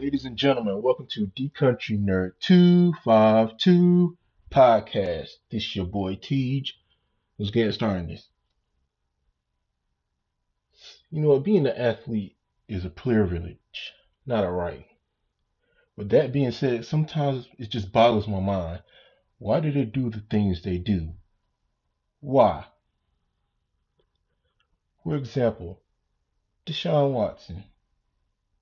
Ladies and gentlemen, welcome to D Country Nerd 252 podcast. This is your boy Tej. Let's get started this. You know being an athlete is a privilege, not a right. With that being said, sometimes it just boggles my mind. Why do they do the things they do? Why? For example, Deshaun Watson.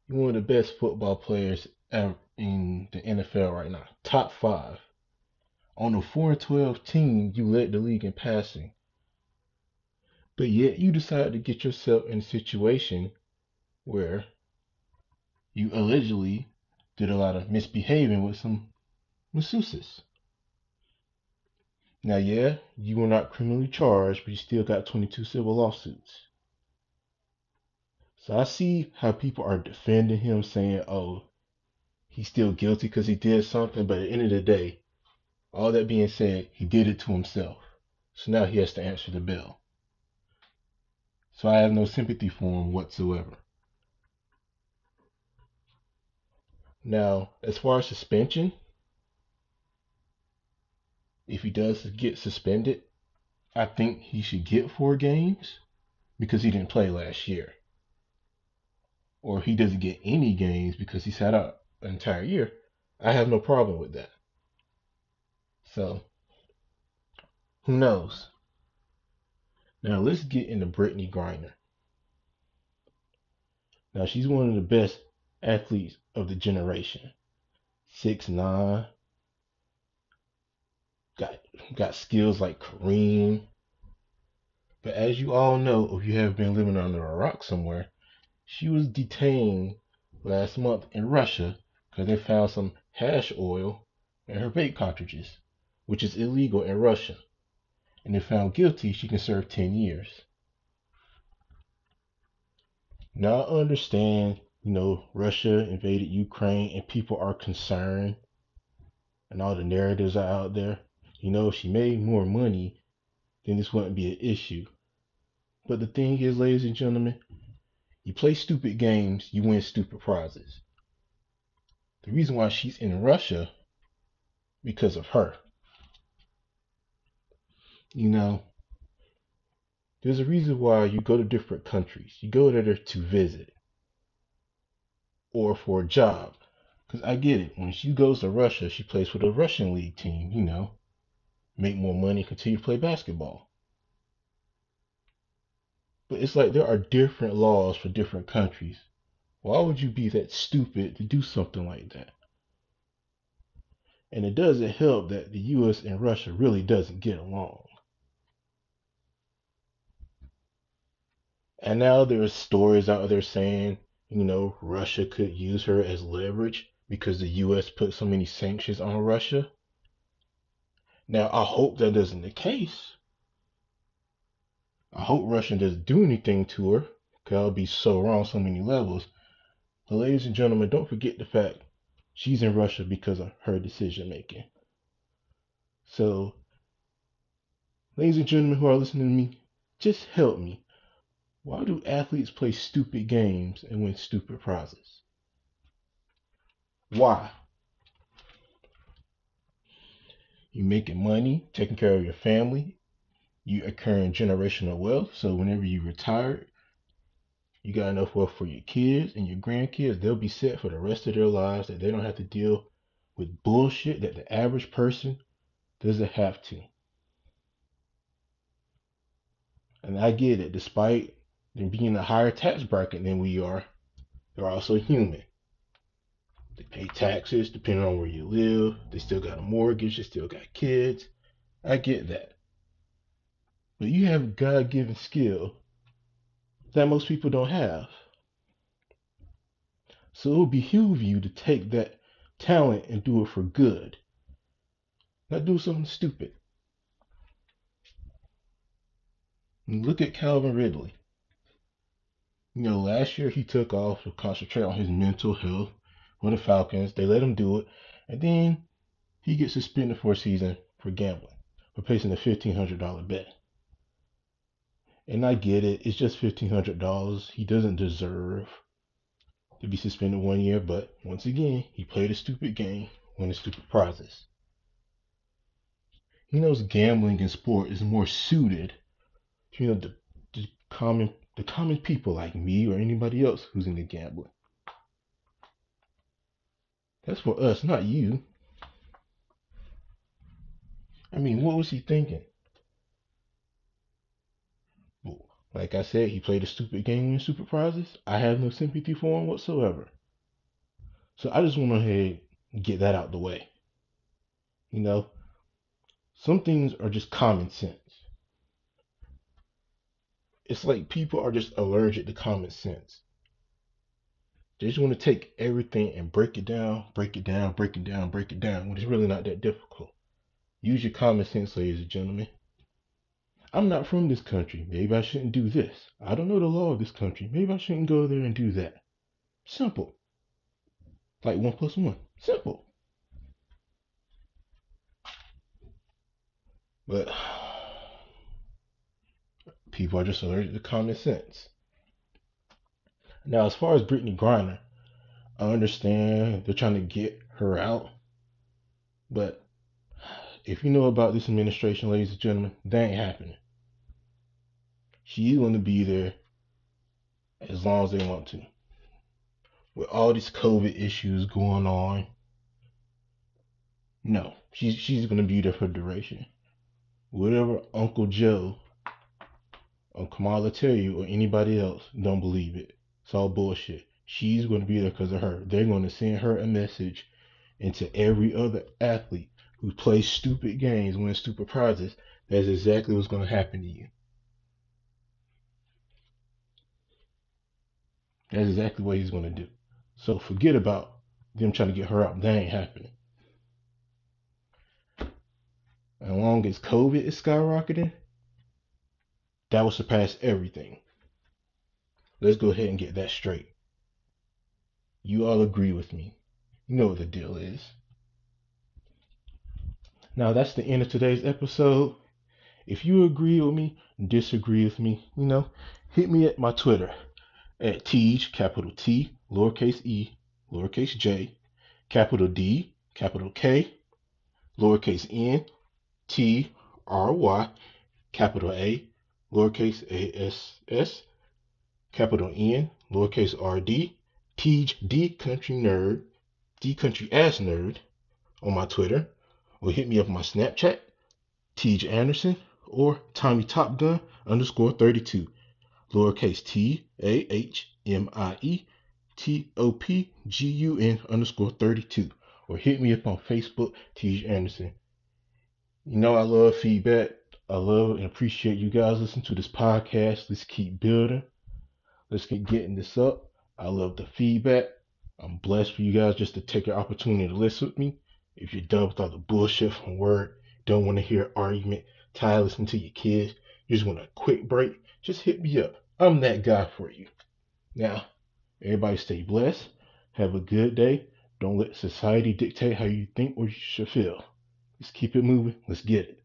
He's one of the best football players in the NFL right now. Top five. On a 4 12 team, you led the league in passing. But yet you decided to get yourself in a situation where you allegedly did a lot of misbehaving with some masseuses. Now, yeah, you were not criminally charged, but you still got 22 civil lawsuits. So I see how people are defending him, saying, oh, he's still guilty because he did something. But at the end of the day, all that being said, he did it to himself. So now he has to answer the bill. So I have no sympathy for him whatsoever. Now, as far as suspension, if he does get suspended, I think he should get four games because he didn't play last year. Or he doesn't get any games because he sat out an entire year, I have no problem with that. So, who knows? Now let's get into Brittney Griner. Now she's one of the best athletes of the generation. Six nine. Got got skills like Kareem. But as you all know, if you have been living under a rock somewhere, she was detained last month in Russia because they found some hash oil in her vape cartridges, which is illegal in Russia. And if found guilty, she can serve 10 years. Now I understand you know, Russia invaded Ukraine and people are concerned and all the narratives are out there. You know, if she made more money, then this wouldn't be an issue. But the thing is, ladies and gentlemen, you play stupid games, you win stupid prizes. The reason why she's in Russia, because of her. You know, there's a reason why you go to different countries. You go there to visit or for a job. Because I get it. When she goes to Russia, she plays for the Russian league team, you know, make more money, continue to play basketball. It's like there are different laws for different countries. Why would you be that stupid to do something like that? And it doesn't help that the US and Russia really doesn't get along. And now there's stories out there saying you know, Russia could use her as leverage because the U.S. put so many sanctions on Russia. Now, I hope that isn't the case. I hope Russia doesn't do anything to her, because I'll be so wrong so many levels. But, ladies and gentlemen, don't forget the fact she's in Russia because of her decision making. So, ladies and gentlemen who are listening to me, just help me. Why do athletes play stupid games and win stupid prizes? Why? You're making money, taking care of your family, you accruing generational wealth. So whenever you retire, you got enough wealth for your kids and your grandkids. They'll be set for the rest of their lives that they don't have to deal with bullshit that the average person doesn't have to. And I get it, despite and being a higher tax bracket than we are, they're also human. They pay taxes depending on where you live. They still got a mortgage. They still got kids. I get that. But you have God given skill that most people don't have. So it would behoove you to take that talent and do it for good. Not do something stupid. And look at Calvin Ridley. You know, last year he took off to concentrate on his mental health with the Falcons. They let him do it. And then he gets suspended for a season for gambling, for placing a $1,500 bet. And I get it. It's just $1,500. He doesn't deserve to be suspended one year. But once again, he played a stupid game, won a stupid prizes. He knows gambling in sport is more suited to, you know, the, the common the common people like me or anybody else who's into gambling. That's for us, not you. I mean, what was he thinking? Like I said, he played a stupid game in Super Prizes. I have no sympathy for him whatsoever. So I just want to get that out the way. You know, some things are just common sense. It's like people are just allergic to common sense. They just want to take everything and break it down, break it down, break it down, break it down when it's really not that difficult. Use your common sense, ladies and gentlemen. I'm not from this country. Maybe I shouldn't do this. I don't know the law of this country. Maybe I shouldn't go there and do that. Simple. Like one plus one. Simple. But people are just allergic to common sense. Now, as far as Brittney Griner, I understand they're trying to get her out. But if you know about this administration, ladies and gentlemen, that ain't happening. She's going to be there as long as they want to. With all these COVID issues going on, no, she's she's going to be there for duration. Whatever Uncle Joe or Kamala tell you or anybody else, don't believe it. It's all bullshit. She's going to be there because of her. They're going to send her a message into every other athlete who play stupid games, win stupid prizes. That's exactly what's going to happen to you. That's exactly what he's going to do. So forget about them trying to get her out. That ain't happening. As long as COVID is skyrocketing, that will surpass everything. Let's go ahead and get that straight. You all agree with me. You know what the deal is. Now, that's the end of today's episode. If you agree with me, disagree with me, you know, hit me at my Twitter at Tej, capital T, lowercase e, lowercase j, capital D, capital K, lowercase n, T, R, Y, capital A, lowercase a, s, s, capital N, lowercase rd, Tej D Country Nerd, D Country Ass Nerd on my Twitter, or hit me up on my Snapchat, Tej Anderson, or Tommy Top Gun underscore 32, lowercase t a h m i e t o p g u n underscore 32, or hit me up on Facebook, Tej Anderson. You know I love feedback. I love and appreciate you guys listening to this podcast. Let's keep building. Let's keep getting this up. I love the feedback. I'm blessed for you guys just to take your opportunity to listen with me. If you're done with all the bullshit from work, don't want to hear argument, tired listening to your kids, you just want a quick break, just hit me up. I'm that guy for you. Now, everybody stay blessed. Have a good day. Don't let society dictate how you think or you should feel. Let's keep it moving. Let's get it.